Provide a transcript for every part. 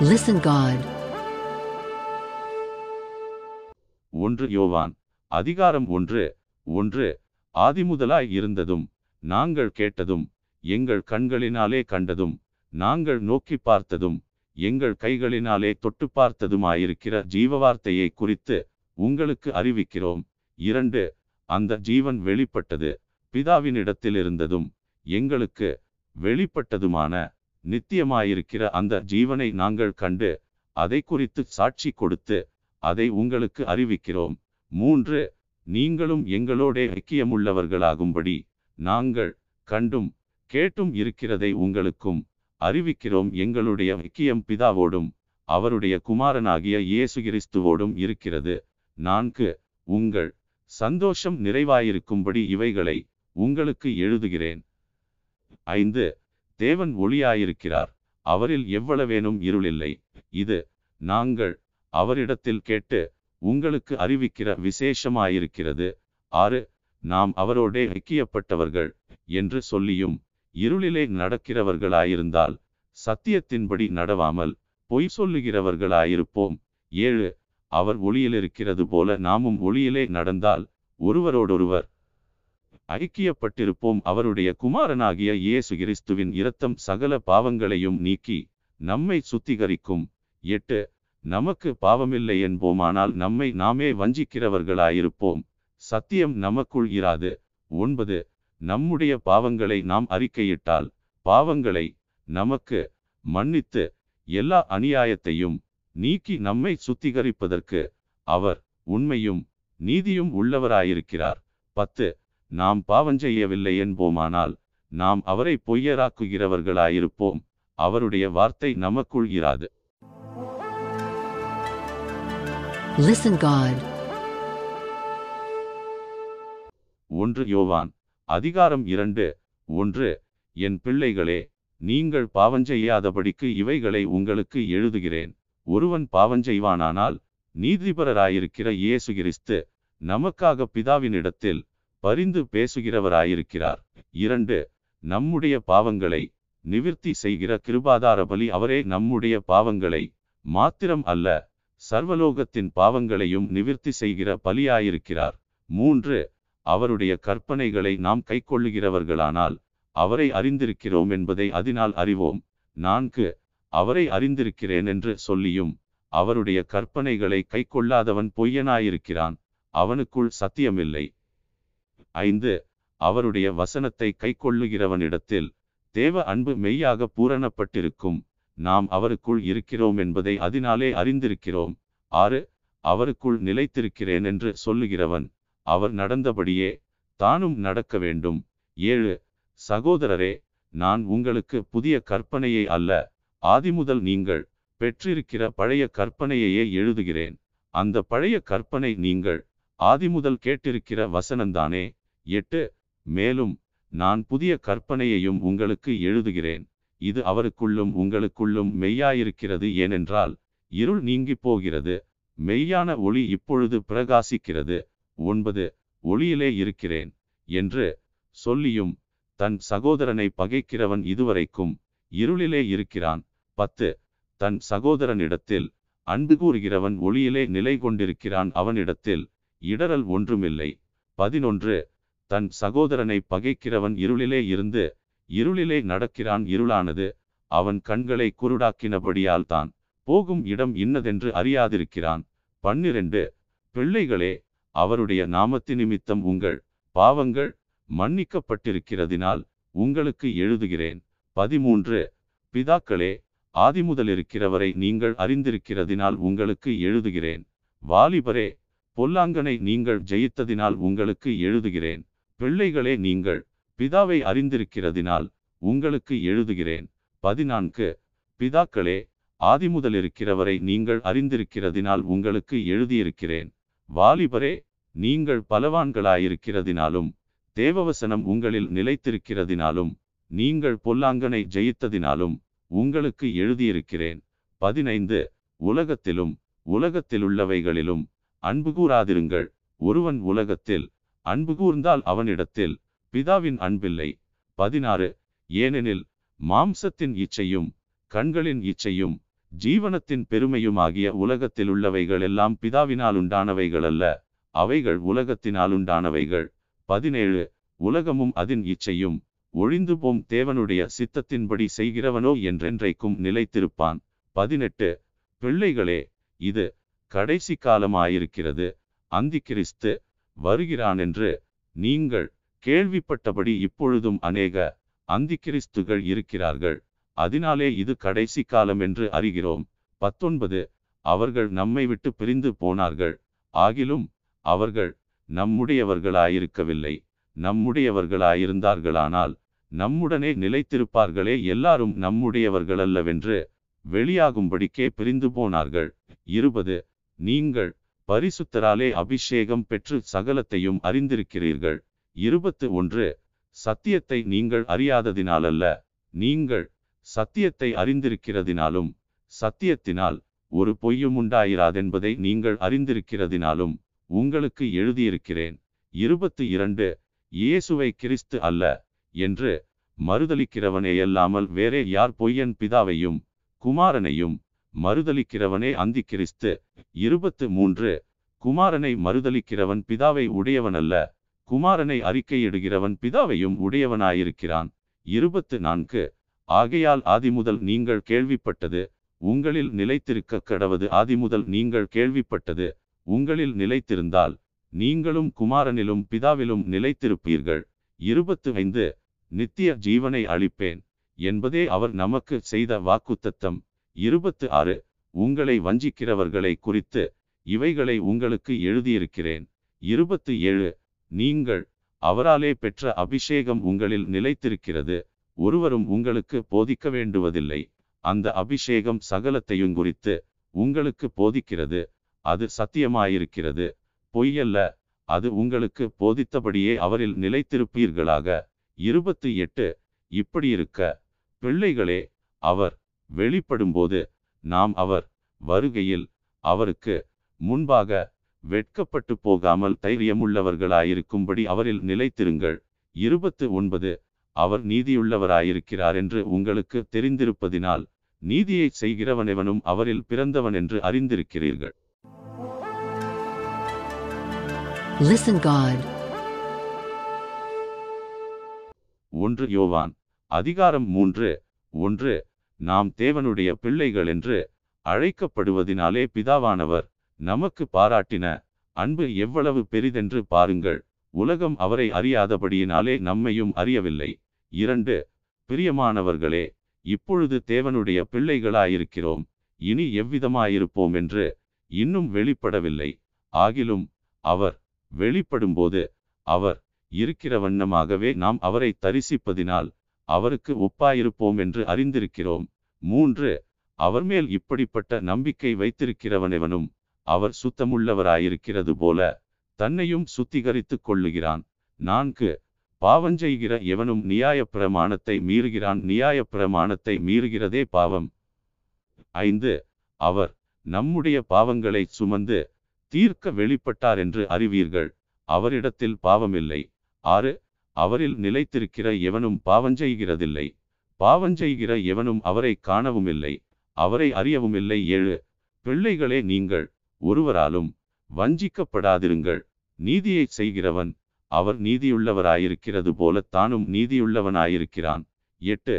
Listen God ஒன்று யோவான் அதிகாரம் ஒன்று ஒன்று ஆதிமுதலாய் இருந்ததும் நாங்கள் கேட்டதும் எங்கள் கண்களினாலே கண்டதும் நாங்கள் நோக்கி பார்த்ததும் எங்கள் கைகளினாலே தொட்டு பார்த்ததுமாயிருக்கிற ஜீவவார்த்தையை குறித்து உங்களுக்கு அறிவிக்கிறோம். இரண்டு அந்த ஜீவன் வெளிப்பட்டது பிதாவினிடத்தில் இருந்ததும் எங்களுக்கு வெளிப்பட்டதுமான நித்தியமாயிருக்கிற அந்த ஜீவனை நாங்கள் கண்டு அதை குறித்து சாட்சி கொடுத்து அதை உங்களுக்கு அறிவிக்கிறோம். மூன்று நீங்களும் எங்களோட ஐக்கியமுள்ளவர்களாகும்படி நாங்கள் கண்டும் கேட்டும் இருக்கிறதை உங்களுக்கும் அறிவிக்கிறோம். எங்களுடைய ஐக்கியம் பிதாவோடும் அவருடைய குமாரனாகிய இயேசு கிறிஸ்துவோடும் இருக்கிறது. நான்கு உங்கள் சந்தோஷம் நிறைவாயிருக்கும்படி இவைகளை உங்களுக்கு எழுதுகிறேன். ஐந்து தேவன் ஒளியாயிருக்கிறார். அவரில் எவ்வளவேனும் இருளில்லை. இது நாங்கள் அவரிடத்தில் கேட்டு உங்களுக்கு அறிவிக்கிற விசேஷமாயிருக்கிறது. ஆறு நாம் அவரோடே ஐக்கியப்பட்டவர்கள் என்று சொல்லியும் இருளிலே நடக்கிறவர்களாயிருந்தால் சத்தியத்தின்படி நடவாமல் பொய் சொல்லுகிறவர்களாயிருப்போம். ஏழு அவர் ஒளியிலிருக்கிறது போல நாமும் ஒளியிலே நடந்தால் ஒருவரோடொருவர் ஐக்கியப்பட்டிருப்போம். அவருடைய குமாரனாகிய இயேசு கிறிஸ்துவின் இரத்தம் சகல பாவங்களையும் நீக்கி நம்மை சுத்திகரிக்கும். எட்டு நமக்கு பாவமில்லை என்போமானால் நம்மை நாமே வஞ்சிக்கிறவர்களாயிருப்போம். சத்தியம் நமக்குள் இராது. ஒன்பது நம்முடைய பாவங்களை நாம் அறிக்கையிட்டால் பாவங்களை நமக்கு மன்னித்து எல்லா அநியாயத்தையும் நீக்கி நம்மை சுத்திகரிப்பதற்கு அவர் உண்மையும் நீதியும் உள்ளவராயிருக்கிறார். பத்து நாம் பாவஞ்செய்யவில்லை என்போமானால் நாம் அவரை பொய்யராக்குகிறவர்களாயிருப்போம். அவருடைய வார்த்தை நமக்குள் இராது. Listen God. ஒன்று யோவான் அதிகாரம் இரண்டு. ஒன்று என் பிள்ளைகளே நீங்கள் பாவஞ்செய்யாதபடிக்கு இவைகளை உங்களுக்கு எழுதுகிறேன். ஒருவன் பாவஞ்செய்வானானால் நீதிபரராயிருக்கிற இயேசு கிறிஸ்து நமக்காக பிதாவினிடத்தில் பரிந்து பேசுகிறவராயிருக்கிறார். இரண்டு நம்முடைய பாவங்களை நிவிற்த்தி செய்கிற கிருபாதார பலி அவரே நம்முடைய பாவங்களை மாத்திரம் அல்ல சர்வலோகத்தின் பாவங்களையும் நிவிற்த்தி செய்கிற பலியாயிருக்கிறார். மூன்று அவருடைய கற்பனைகளை நாம் கைக்கொள்ளுகிறவர்களானால் அவரை அறிந்திருக்கிறோம் என்பதை அதனால் அறிவோம். நான்கு அவரை அறிந்திருக்கிறேன் என்று சொல்லியும் அவருடைய கற்பனைகளை கைக்கொள்ளாதவன் பொய்யனாயிருக்கிறான் அவனுக்குள் சத்தியமில்லை. ஐந்து. அவருடைய வசனத்தை கைக்கொள்ளுகிறவனிடத்தில் தேவ அன்பு மெய்யாக பூரணப்பட்டிருக்கும். நாம் அவருக்குள் இருக்கிறோம் என்பதை அதனாலே அறிந்திருக்கிறோம். ஆறு. அவருக்குள் நிலைத்திருக்கிறேன் என்று சொல்லுகிறவன் அவர் நடந்தபடியே தானும் நடக்க வேண்டும். ஏழு. சகோதரரே நான் உங்களுக்கு புதிய கற்பனையை அல்ல ஆதிமுதல் நீங்கள் பெற்றிருக்கிற பழைய கற்பனையையே எழுதுகிறேன். அந்த பழைய கற்பனை நீங்கள் ஆதிமுதல் கேட்டிருக்கிற வசனந்தானே எட்டு மேலும் நான் புதிய கற்பனையையும் உங்களுக்கு எழுதுகிறேன். இது அவருக்குள்ளும் உங்களுக்குள்ளும் மெய்யாயிருக்கிறது ஏனென்றால் இருள் நீங்கிப் போகிறது மெய்யான ஒளி இப்பொழுது பிரகாசிக்கிறது. ஒன்பது ஒளியிலே இருக்கிறேன் என்று சொல்லியும் தன் சகோதரனை பகைக்கிறவன் இதுவரைக்கும் இருளிலே இருக்கிறான். பத்து தன் சகோதரனிடத்தில் அன்பு கூறுகிறவன் ஒளியிலே நிலை கொண்டிருக்கிறான் அவனிடத்தில் இடரல் ஒன்றுமில்லை. பதினொன்று தன் சகோதரனை பகைக்கிறவன் இருளிலே இருந்து இருளிலே நடக்கிறான் இருளானது அவன் கண்களை குருடாக்கினபடியால் தான் போகும் இடம் இன்னதென்று அறியாதிருக்கிறான். பன்னிரண்டு பிள்ளைகளே அவருடைய நாமத்து நிமித்தம் உங்கள் பாவங்கள் மன்னிக்கப்பட்டிருக்கிறதினால் உங்களுக்கு எழுதுகிறேன். பதிமூன்று பிதாக்களே ஆதிமுதலிருக்கிறவரை நீங்கள் அறிந்திருக்கிறதினால் உங்களுக்கு எழுதுகிறேன். வாலிபரே பொல்லாங்கனை நீங்கள் ஜெயித்ததினால் உங்களுக்கு எழுதுகிறேன். பிள்ளைகளே நீங்கள் பிதாவை அறிந்திருக்கிறதினால் உங்களுக்கு எழுதுகிறேன். பதினான்கு. பிதாக்களே ஆதிமுதலிருக்கிறவரை நீங்கள் அறிந்திருக்கிறதினால் உங்களுக்கு எழுதியிருக்கிறேன். வாலிபரே நீங்கள் பலவான்களாயிருக்கிறதினாலும் தேவவசனம் உங்களில் நிலைத்திருக்கிறதினாலும் நீங்கள் பொல்லாங்கனை ஜெயித்ததினாலும் உங்களுக்கு எழுதியிருக்கிறேன். பதினைந்து. உலகத்திலும் உலகத்திலுள்ளவைகளிலும் அன்பு கூறாதிருங்கள் ஒருவன் உலகத்தில் அன்பு கூர்ந்தால் அவனிடத்தில் பிதாவின் அன்பில்லை. பதினாறு. ஏனெனில் மாம்சத்தின் இச்சையும் கண்களின் இச்சையும் ஜீவனத்தின் பெருமையுமாகிய உலகத்திலுள்ளவைகள் எல்லாம் பிதாவினால் உண்டானவைகள் அல்ல அவைகள் உலகத்தினால் உண்டானவைகள் பதினேழு. உலகமும் அதன் இச்சையும் ஒழிந்து போம் தேவனுடைய சித்தத்தின்படி செய்கிறவனோ என்றென்றைக்கும் நிலைத்திருப்பான். பதினெட்டு. பிள்ளைகளே இது கடைசி காலமாயிருக்கிறது. அந்திக்கிறிஸ்து வருகிறான் என்று நீங்கள் கேள்விப்பட்டபடி இப்பொழுதும் அநேக அந்திக்கிறிஸ்துகள் இருக்கிறார்கள். அதனாலே இது கடைசி காலம் என்று அறிகிறோம். பத்தொன்பது அவர்கள் நம்மை விட்டு பிரிந்து போனார்கள். ஆகிலும் அவர்கள் நம்முடையவர்களாயிருக்கவில்லை. நம்முடையவர்களாயிருந்தார்களானால் நம்முடனே நிலைத்திருப்பார்களே. எல்லாரும் நம்முடையவர்களல்லவென்று வெளியாகும்படிக்கே பிரிந்து போனார்கள். இருபது நீங்கள் பரிசுத்தராலே அபிஷேகம் பெற்று சகலத்தையும் அறிந்திருக்கிறீர்கள். இருபத்து ஒன்று சத்தியத்தை நீங்கள் அறியாததினாலல்ல. நீங்கள் சத்தியத்தை அறிந்திருக்கிறதினாலும் சத்தியத்தினால் ஒரு பொய்யும் உண்டாயிராதென்பதை நீங்கள் அறிந்திருக்கிறதினாலும் உங்களுக்கு எழுதியிருக்கிறேன். இருபத்து இரண்டு இயேசுவை கிறிஸ்து அல்ல என்று மறுதலிக்கிறவனேயல்லாமல் வேறே யார் பொய்யன் பிதாவையும் குமாரனையும் மறுதலிக்கிறவனே அந்தி கிறிஸ்து இருபத்து மூன்று. குமாரனை மறுதலிக்கிறவன் பிதாவை உடையவனல்ல. குமாரனை அறிக்கையிடுகிறவன் பிதாவையும் உடையவனாயிருக்கிறான். இருபத்து நான்கு. ஆகையால் ஆதிமுதல் நீங்கள் கேள்விப்பட்டது. உங்களில் நிலைத்திருக்க கடவது ஆதிமுதல் நீங்கள் கேள்விப்பட்டது. உங்களில் நிலைத்திருந்தால் நீங்களும் குமாரனிலும் பிதாவிலும் நிலைத்திருப்பீர்கள். இருபத்து ஐந்து. நித்திய ஜீவனை அளிப்பேன் என்பதே அவர் நமக்கு செய்த வாக்குத்தத்தம். இருபத்து ஆறு உங்களை வஞ்சிக்கிறவர்களை குறித்து இவைகளை உங்களுக்கு எழுதியிருக்கிறேன். இருபத்து ஏழு நீங்கள் அவராலே பெற்ற அபிஷேகம் உங்களில் நிலைத்திருக்கிறது ஒருவரும் உங்களுக்கு போதிக்க வேண்டுவதில்லை. அந்த அபிஷேகம் சகலத்தையும் குறித்து உங்களுக்கு போதிக்கிறது அது சத்தியமாயிருக்கிறது. பொய்யல்ல அது உங்களுக்கு போதித்தபடியே அவரில் நிலைத்திருப்பீர்களாக. இருபத்து எட்டு இப்படியிருக்க பிள்ளைகளே அவர் வெளிப்படும்போது நாம் அவர் வருகையில் அவருக்கு முன்பாக வெட்கப்பட்டு போகாமல் தைரியமுள்ளவர்களாயிருக்கும்படி அவரில் நிலைத்திருங்கள். இருபத்து ஒன்பது அவர் நீதியுள்ளவராயிருக்கிறார் என்று உங்களுக்கு தெரிந்திருப்பதினால் நீதியை செய்கிறவனெவனும் அவரில் பிறந்தவன் என்று அறிந்திருக்கிறீர்கள். Listen God. ஒன்று யோவான் அதிகாரம் மூன்று ஒன்று நாம் தேவனுடைய பிள்ளைகள் என்று அழைக்கப்படுவதினாலே பிதாவானவர் நமக்கு பாராட்டின அன்பு எவ்வளவு பெரிதென்று பாருங்கள். உலகம் அவரை அறியாதபடியினாலே நம்மையும் அறியவில்லை. இரண்டு பிரியமானவர்களே இப்பொழுது தேவனுடைய பிள்ளைகளாயிருக்கிறோம். இனி எவ்விதமாயிருப்போம் என்று இன்னும் வெளிப்படவில்லை. ஆகிலும் அவர் வெளிப்படும்போது அவர் இருக்கிற வண்ணமாகவே நாம் அவரை தரிசிப்பதினால் அவருக்கு ஒப்பாயிருப்போம் என்று அறிந்திருக்கிறோம். மூன்று அவர் மேல் இப்படிப்பட்ட நம்பிக்கை வைத்திருக்கிறவனெவனும் அவர் சுத்தமுள்ளவராயிருக்கிறது போல தன்னையும் சுத்திகரித்துக் கொள்ளுகிறான். நான்கு பாவஞ்செய்கிற எவனும் நியாயப்பிரமாணத்தை மீறுகிறான். நியாயப்பிரமாணத்தை மீறுகிறதே பாவம். ஐந்து அவர் நம்முடைய பாவங்களை சுமந்து தீர்க்க வெளிப்பட்டார் என்று அறிவீர்கள். அவரிடத்தில் பாவமில்லை. ஆறு அவரில் நிலைத்திருக்கிற எவனும் பாவஞ்செய்கிறதில்லை பாவஞ்செய்கிற எவனும் அவரை காணவுமில்லை. அவரை அறியவுமில்லை. ஏழு. பிள்ளைகளே நீங்கள் ஒருவராலும் வஞ்சிக்கப்படாதிருங்கள். நீதியை செய்கிறவன் அவர் நீதியுள்ளவராயிருக்கிறது போல தானும் நீதியுள்ளவனாயிருக்கிறான். எட்டு.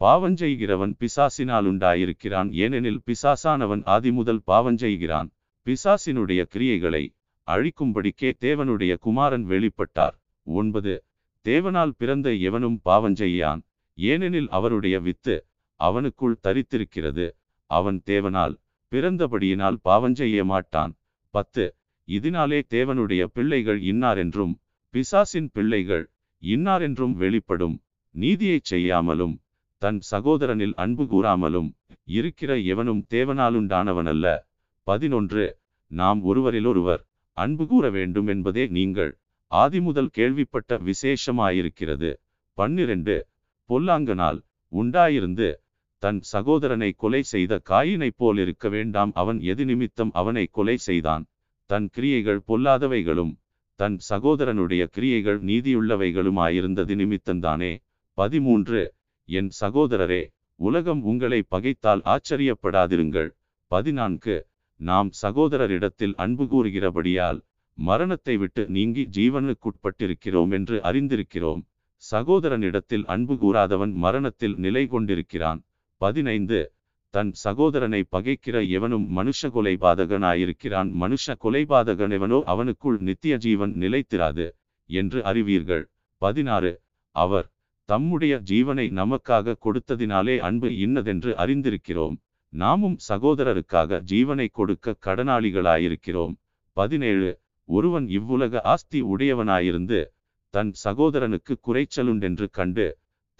பாவஞ்செய்கிறவன் பிசாசினால் உண்டாயிருக்கிறான் ஏனெனில் பிசாசானவன் ஆதிமுதல் பாவஞ்செய்கிறான் பிசாசினுடைய கிரியைகளை அழிக்கும்படிக்கே தேவனுடைய குமாரன் வெளிப்பட்டார். ஒன்பது. தேவனால் பிறந்த எவனும் பாவஞ்செய்யான் ஏனெனில் அவருடைய வித்து அவனுக்குள் தரித்திருக்கிறது. அவன் தேவனால் பிறந்தபடியினால் பாவஞ்செய்ய மாட்டான். பத்து இதனாலே தேவனுடைய பிள்ளைகள் இன்னாரென்றும் பிசாசின் பிள்ளைகள் இன்னாரென்றும் வெளிப்படும். நீதியைச் செய்யாமலும் தன் சகோதரனில் அன்பு கூறாமலும் இருக்கிற எவனும் தேவனாலுண்டானவனல்ல. பதினொன்று நாம் ஒருவரிலொருவர் அன்பு கூற வேண்டும் என்பதே நீங்கள் ஆதிமுதல் கேள்விப்பட்ட விசேஷமாயிருக்கிறது. பன்னிரண்டு. பொல்லாங்கனால் உண்டாயிருந்து தன் சகோதரனை கொலை செய்த காயினைப் போல் இருக்க வேண்டாம். அவன் எது நிமித்தம் அவனை கொலை செய்தான். தன் கிரியைகள் பொல்லாதவைகளும் தன் சகோதரனுடைய கிரியைகள் நீதியுள்ளவைகளுமாயிருந்தது நிமித்தந்தானே பதிமூன்று. என் சகோதரரே உலகம் உங்களை பகைத்தால் ஆச்சரியப்படாதிருங்கள். பதினான்கு. நாம் சகோதரரிடத்தில் அன்பு கூறுகிறபடியால் மரணத்தை விட்டு நீங்கி ஜீவனுக்குட்பட்டிருக்கிறோம் என்று அறிந்திருக்கிறோம். சகோதரனிடத்தில் அன்பு கூறாதவன் மரணத்தில் நிலை கொண்டிருக்கிறான். பதினைந்து. தன் சகோதரனை பகைக்கிற எவனும் மனுஷ கொலைபாதகனாயிருக்கிறான். மனுஷ கொலைபாதகனெவனோ அவனுக்குள் நித்திய ஜீவன் நிலைத்திராது என்று அறிவீர்கள். பதினாறு. அவர் தம்முடைய ஜீவனை நமக்காக கொடுத்ததினாலே அன்பு இன்னதென்று அறிந்திருக்கிறோம். நாமும் சகோதரருக்காக ஜீவனை கொடுக்க கடனாளிகளாயிருக்கிறோம். பதினேழு. ஒருவன் இவ்வுலக ஆஸ்தி உடையவனாயிருந்து தன் சகோதரனுக்கு குறைச்சலுண்டென்று கண்டு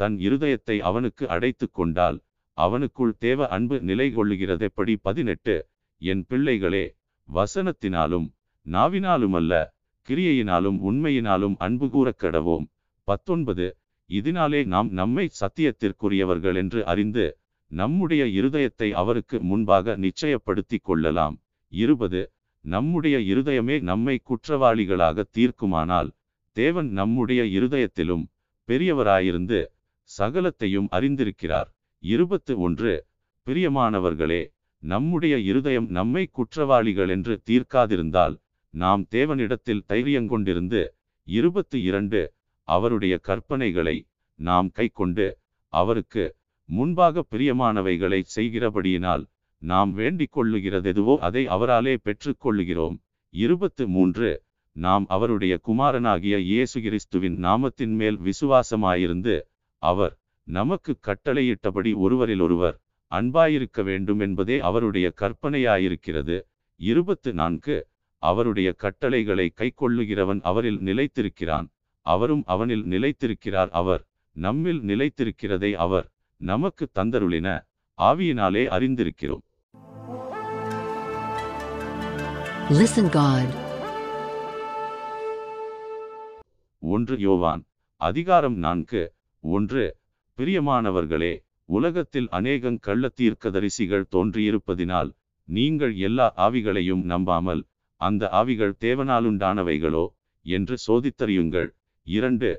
தன் இருதயத்தை அவனுக்கு அடைத்து கொண்டால் அவனுக்குள் தேவ அன்பு நிலை கொள்ளுகிறதெப்படி பதினெட்டு என் பிள்ளைகளே வசனத்தினாலும் நாவினாலுமல்ல கிரியையினாலும் உண்மையினாலும் அன்பு கூறக் கடவோம். பத்தொன்பது இதனாலே நாம் நம்மை சத்தியத்திற்குரியவர்கள் என்று அறிந்து நம்முடைய இருதயத்தை அவருக்கு முன்பாக நிச்சயப்படுத்திக் கொள்ளலாம். இருபது நம்முடைய இருதயமே நம்மை குற்றவாளிகளாக தீர்க்குமானால் தேவன் நம்முடைய இருதயத்திலும் பெரியவராயிருந்து சகலத்தையும் அறிந்திருக்கிறார். இருபத்து ஒன்று பிரியமானவர்களே நம்முடைய இருதயம் நம்மை குற்றவாளிகள் என்று தீர்க்காதிருந்தால் நாம் தேவனிடத்தில் தைரியங்கொண்டிருந்து இருபத்து இரண்டு. அவருடைய கற்பனைகளை நாம் கைக்கொண்டு அவருக்கு முன்பாக பிரியமானவைகளை செய்கிறபடியினால் நாம் வேண்டிக் கொள்ளுகிறதெதுவோ அதை அவராலே பெற்றுக்கொள்ளுகிறோம் இருபத்து மூன்று. நாம் அவருடைய குமாரனாகிய இயேசு கிறிஸ்துவின் நாமத்தின் மேல் விசுவாசமாயிருந்து அவர் நமக்கு கட்டளையிட்டபடி ஒருவரிலொருவர் அன்பாயிருக்க வேண்டும் என்பதே அவருடைய கற்பனையாயிருக்கிறது. இருபத்து நான்கு. அவருடைய கட்டளைகளை கைக்கொள்ளுகிறவன் அவரில் நிலைத்திருக்கிறான். அவரும் அவனில் நிலைத்திருக்கிறார். அவர் நம்மில் நிலைத்திருக்கிறதை அவர் நமக்கு தந்தருளின ஆவியினாலே அறிந்திருக்கிறோம். Listen God. ஒன்று யோவான் அதிகாரம் நான்கு ஒன்று பிரியமானவர்களே உலகத்தில் அநேகம் கள்ள தீர்க்கதரிசிகள் தோன்றியிருப்பதினால் நீங்கள் எல்லா ஆவிகளையும் நம்பாமல் அந்த ஆவிகள் தேவனாலுண்டானவைகளோ என்று சோதித்தறியுங்கள் இரண்டு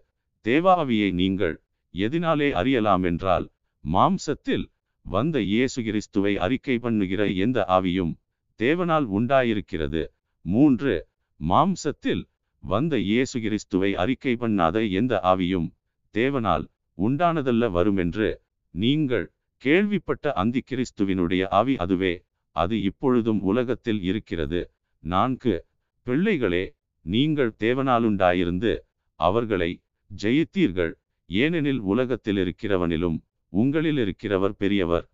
தேவாவியை நீங்கள் எதினாலே அறியலாம் என்றால் மாம்சத்தில் வந்த இயேசு கிறிஸ்துவை அறிக்கை பண்ணுகிற எந்த ஆவியும் தேவனால் உண்டாயிருக்கிறது. மூன்று மாம்சத்தில் வந்த இயேசு கிறிஸ்துவை அறிக்கை பண்ணாத எந்த ஆவியும் தேவனால் உண்டானதல்ல வருமென்று நீங்கள் கேள்விப்பட்ட அந்தி கிறிஸ்துவினுடைய ஆவி அதுவே. அது இப்பொழுதும் உலகத்தில் இருக்கிறது. நான்கு பிள்ளைகளே நீங்கள் தேவனாலுண்டாயிருந்து அவர்களை ஜெயித்தீர்கள். ஏனெனில் உலகத்தில் இருக்கிறவனிலும் உங்களில் இருக்கிறவர் பெரியவர்.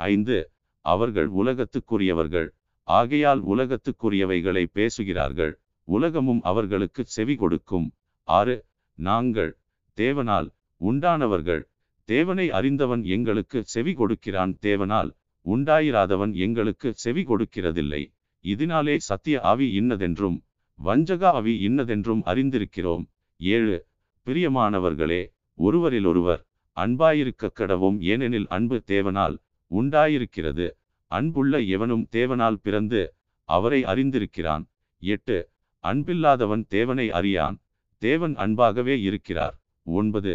ஐந்து அவர்கள் உலகத்துக்குரியவர்கள். ஆகையால் உலகத்துக்குரியவைகளை பேசுகிறார்கள். உலகமும் அவர்களுக்கு செவி கொடுக்கும். ஆறு நாங்கள் தேவனால் உண்டானவர்கள். தேவனை அறிந்தவன் எங்களுக்கு செவி கொடுக்கிறான். தேவனால் உண்டாயிராதவன் எங்களுக்கு செவி கொடுக்கிறதில்லை. இதனாலே சத்திய ஆவி இன்னதென்றும் வஞ்சக ஆவி இன்னதென்றும் அறிந்திருக்கிறோம். ஏழு பிரியமானவர்களே ஒருவரிலொருவர் அன்பாயிருக்க கடவும். ஏனெனில் அன்பு தேவனால் உண்டாயிருக்கிறது. அன்புள்ள எவனும் தேவனால் பிறந்து அவரை அறிந்திருக்கிறான். எட்டு அன்பில்லாதவன் தேவனை அறியான். தேவன் அன்பாகவே இருக்கிறார். ஒன்பது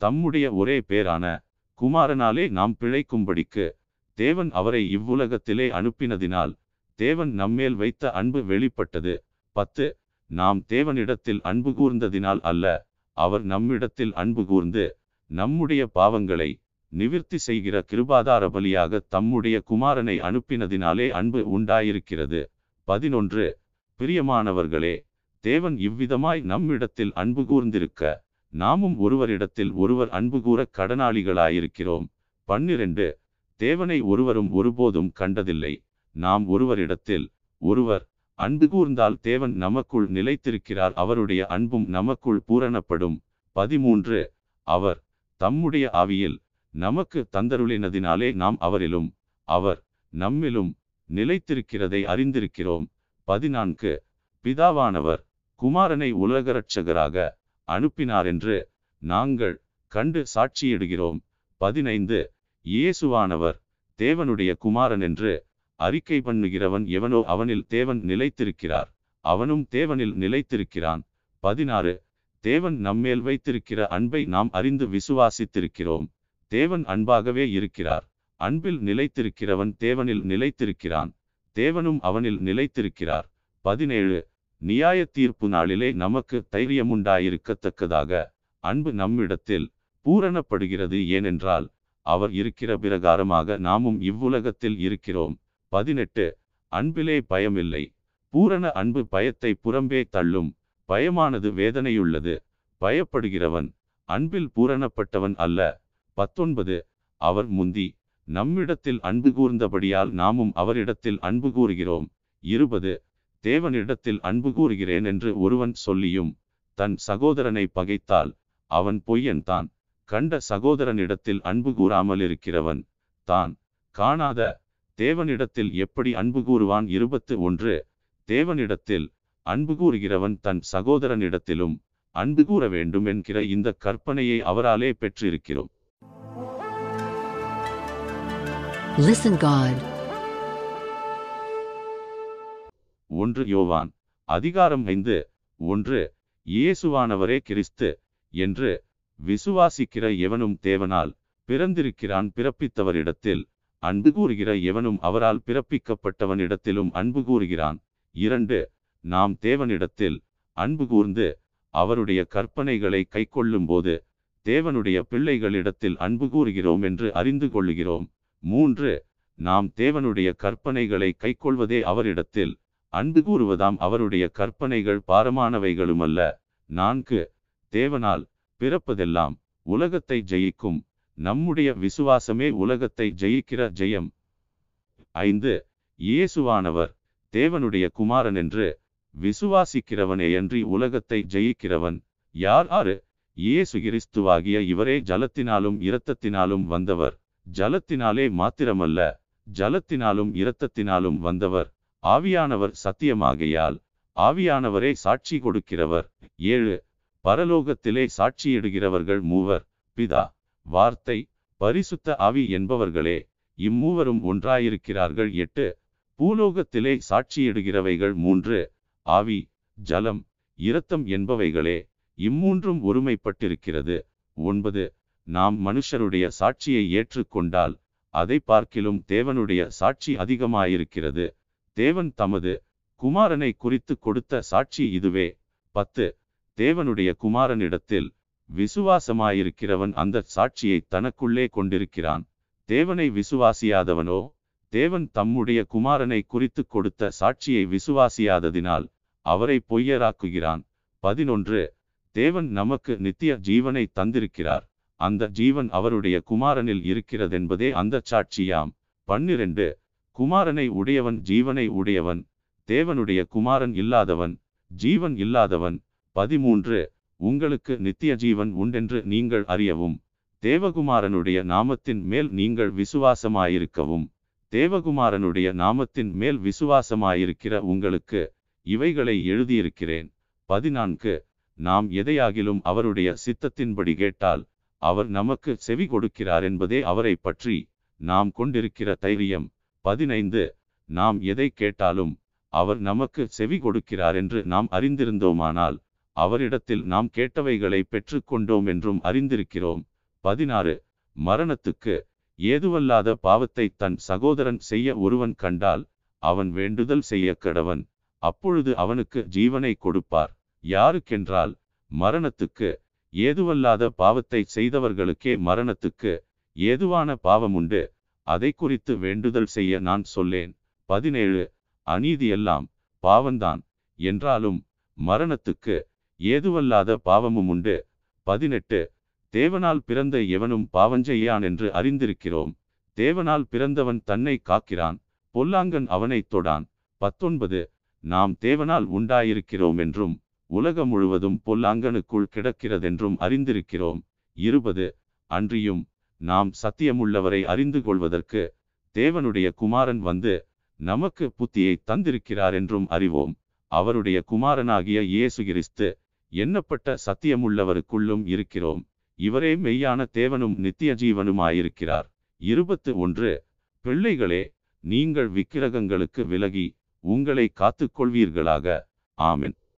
தம்முடைய ஒரே பேரான குமாரனாலே நாம் பிழைக்கும்படிக்கு தேவன் அவரை இவ்வுலகத்திலே அனுப்பினதினால் தேவன் நம்மேல் வைத்த அன்பு வெளிப்பட்டது. பத்து நாம் தேவனிடத்தில் அன்பு கூர்ந்ததினால் அல்ல அவர் நம்மிடத்தில் அன்பு கூர்ந்து நம்முடைய பாவங்களை நிவிற்த்தி செய்கிற கிருபாதார பலியாக தம்முடைய குமாரனை அனுப்பினதினாலே அன்பு உண்டாயிருக்கிறது. பதினொன்று. பிரியமானவர்களே தேவன் இவ்விதமாய் நம்மிடத்தில் அன்பு கூர்ந்திருக்க நாமும் ஒருவரிடத்தில் ஒருவர் அன்பு கூற கடனாளிகளாயிருக்கிறோம். பன்னிரண்டு. தேவனை ஒருவரும் ஒருபோதும் கண்டதில்லை. நாம் ஒருவரிடத்தில் ஒருவர் அன்பு கூர்ந்தால் தேவன் நமக்குள் நிலைத்திருக்கிறார் அவருடைய அன்பும் நமக்குள் பூரணப்படும். பதிமூன்று. அவர் தம்முடைய ஆவியில் நமக்கு தந்தருளினதினாலே நாம் அவரிலும் அவர் நம்மிலும் நிலைத்திருக்கிறதை அறிந்திருக்கிறோம். பதினான்கு. பிதாவானவர் குமாரனை உலகரட்சகராக அனுப்பினாரென்று நாங்கள் கண்டு சாட்சியிடுகிறோம். பதினைந்து. இயேசுவானவர் தேவனுடைய குமாரன் என்று அறிக்கை பண்ணுகிறவன் எவனோ அவனில் தேவன் நிலைத்திருக்கிறார். அவனும் தேவனில் நிலைத்திருக்கிறான். பதினாறு. தேவன் நம்மேல் வைத்திருக்கிற அன்பை நாம் அறிந்து விசுவாசித்திருக்கிறோம். தேவன் அன்பாகவே இருக்கிறார். அன்பில் நிலைத்திருக்கிறவன் தேவனில் நிலைத்திருக்கிறான். தேவனும் அவனில் நிலைத்திருக்கிறார். பதினேழு. நியாய தீர்ப்பு நாளிலே நமக்கு தைரியமுண்டாயிருக்கத்தக்கதாக அன்பு நம்மிடத்தில் பூரணப்படுகிறது ஏனென்றால் அவர் இருக்கிற பிரகாரமாக நாமும் இவ்வுலகத்தில் இருக்கிறோம். பதினெட்டு. அன்பிலே பயமில்லை. பூரண அன்பு பயத்தை புறம்பே தள்ளும். பயமானது வேதனையுள்ளது. பயப்படுகிறவன் அன்பில் பூரணப்பட்டவன் அல்ல. பத்தொன்பது அவர் முந்தி நம்மிடத்தில் அன்பு கூர்ந்தபடியால் நாமும் அவரிடத்தில் அன்பு கூறுகிறோம். இருபது தேவனிடத்தில் அன்பு கூறுகிறேன் என்று ஒருவன் சொல்லியும் தன் சகோதரனை பகைத்தால் அவன் பொய்யன் தான். கண்ட சகோதரனிடத்தில் அன்பு கூறாமல் இருக்கிறவன் தான். காணாத தேவனிடத்தில் எப்படி அன்பு கூறுவான்? இருபத்து ஒன்று தேவனிடத்தில் அன்பு கூறுகிறவன் தன் சகோதரனிடத்திலும் அன்பு கூற வேண்டும் என்கிற இந்த கற்பனையை அவராலே பெற்றிருக்கிறோம். Listen God. ஒன்று யோவான் அதிகாரம் ஐந்து ஒன்று இயேசுவானவரே கிறிஸ்து என்று விசுவாசிக்கிற எவனும் தேவனால் பிறந்திருக்கிறான் பிறப்பித்தவரிடத்தில் அன்பு கூறுகிற எவனும் அவரால் பிறப்பிக்கப்பட்டவனிடத்திலும் அன்பு கூறுகிறான் இரண்டு நாம் தேவனிடத்தில் அன்பு கூர்ந்து அவருடைய கற்பனைகளை கைக்கொள்ளும்போது தேவனுடைய பிள்ளைகளிடத்தில் அன்பு கூறுகிறோம் என்று அறிந்து கொள்ளுகிறோம் மூன்று நாம் தேவனுடைய கற்பனைகளை கைக்கொள்வதே அவரிடத்தில். அன்பு கூறுவதாம் அவருடைய கற்பனைகள் பாரமானவைகளுமல்ல. நான்கு தேவனால் பிறப்பதெல்லாம் உலகத்தை ஜெயிக்கும். நம்முடைய விசுவாசமே உலகத்தை ஜெயிக்கிற ஜெயம். ஐந்து இயேசுவானவர் தேவனுடைய குமாரன் என்று விசுவாசிக்கிறவனேயன்றி உலகத்தை ஜெயிக்கிறவன். யார்? ஆறு இயேசு கிறிஸ்துவாகிய இவரே ஜலத்தினாலும் இரத்தத்தினாலும் வந்தவர். ஜலத்தினாலே மாத்திரமல்ல ஜலத்தினாலும் இரத்தத்தினாலும் வந்தவர். ஆவியானவர் சத்தியமாகையால் ஆவியானவரே சாட்சி கொடுக்கிறவர். ஏழு பரலோகத்திலே சாட்சியிடுகிறவர்கள் மூவர். பிதா வார்த்தை பரிசுத்த ஆவி என்பவர்களே இம்மூவரும் ஒன்றாயிருக்கிறார்கள். எட்டு பூலோகத்திலே சாட்சியிடுகிறவைகள் மூன்று. ஆவி ஜலம் இரத்தம் என்பவைகளே இம்மூன்றும் ஒருமைப்பட்டிருக்கிறது. ஒன்பது நாம் மனுஷருடைய சாட்சியை ஏற்றுக்கொண்டால் அதை பார்க்கிலும் தேவனுடைய சாட்சி அதிகமாயிருக்கிறது. தேவன் தமது குமாரனை குறித்து கொடுத்த சாட்சி இதுவே. பத்து தேவனுடைய குமாரனிடத்தில் விசுவாசமாயிருக்கிறவன் அந்த சாட்சியை தனக்குள்ளே கொண்டிருக்கிறான். தேவனை விசுவாசியாதவனோ தேவன் தம்முடைய குமாரனை குறித்து கொடுத்த சாட்சியை விசுவாசியாததினால் அவரை பொய்யராக்குகிறான். பதினொன்று தேவன் நமக்கு நித்திய ஜீவனை தந்திருக்கிறார். அந்த ஜீவன் அவருடைய குமாரனில் இருக்கிறதென்பதே அந்த சாட்சியாம். பன்னிரண்டு. குமாரனை உடையவன் ஜீவனை உடையவன் தேவனுடைய குமாரன் இல்லாதவன் ஜீவன் இல்லாதவன். பதிமூன்று. உங்களுக்கு நித்திய ஜீவன் உண்டென்று நீங்கள் அறியவும் தேவகுமாரனுடைய நாமத்தின் மேல் நீங்கள் விசுவாசமாயிருக்கவும். தேவகுமாரனுடைய நாமத்தின் மேல் விசுவாசமாயிருக்கிற உங்களுக்கு இவைகளை எழுதியிருக்கிறேன். பதினான்கு. நாம் எதையாகிலும் அவருடைய சித்தத்தின்படி கேட்டால் அவர் நமக்கு செவி கொடுக்கிறார் என்பதே அவரை பற்றி நாம் கொண்டிருக்கிற தைரியம். பதினைந்து. நாம் எதை கேட்டாலும் அவர் நமக்கு செவி கொடுக்கிறார் என்று நாம் அறிந்திருந்தோமானால் அவரிடத்தில் நாம் கேட்டவைகளை பெற்றுக்கொண்டோம் என்றும் அறிந்திருக்கிறோம். பதினாறு. மரணத்துக்கு ஏதுவல்லாத பாவத்தை தன் சகோதரன் செய்ய ஒருவன் கண்டால் அவன் வேண்டுதல் செய்ய கடவன். அப்பொழுது அவனுக்கு ஜீவனை கொடுப்பார். யாருக்கென்றால் மரணத்துக்கு ஏதுவல்லாத பாவத்தை செய்தவர்களுக்கே மரணத்துக்கு ஏதுவான பாவமுண்டு. அதை குறித்து வேண்டுதல் செய்ய நான் சொல்லேன். பதினேழு அநீதியெல்லாம் பாவந்தான் என்றாலும் மரணத்துக்கு ஏதுவல்லாத பாவமும் உண்டு பதினெட்டு தேவனால் பிறந்த எவனும் பாவஞ்செய்யான் என்று அறிந்திருக்கிறோம். தேவனால் பிறந்தவன் தன்னை காக்கிறான். பொல்லாங்கன் அவனைத் தொடான். பத்தொன்பது நாம் தேவனால் உண்டாயிருக்கிறோம் என்றும் உலகம் முழுவதும் பொல்லாங்கனுக்குள் கிடக்கிறதென்றும் அறிந்திருக்கிறோம். இருபது. அன்றியும் நாம் சத்தியமுள்ளவரை அறிந்து கொள்வதற்கு தேவனுடைய குமாரன் வந்து நமக்கு புத்தியை தந்திருக்கிறார் என்றும் அறிவோம். அவருடைய குமாரனாகிய இயேசு கிறிஸ்து எண்ணப்பட்ட சத்தியமுள்ளவருக்குள்ளும் இருக்கிறோம். இவரே மெய்யான தேவனும் நித்திய ஜீவனுமாயிருக்கிறார். இருபத்து ஒன்று. பிள்ளைகளே நீங்கள் விக்கிரகங்களுக்கு விலகி உங்களை காத்துக்கொள்வீர்களாக. ஆமென்.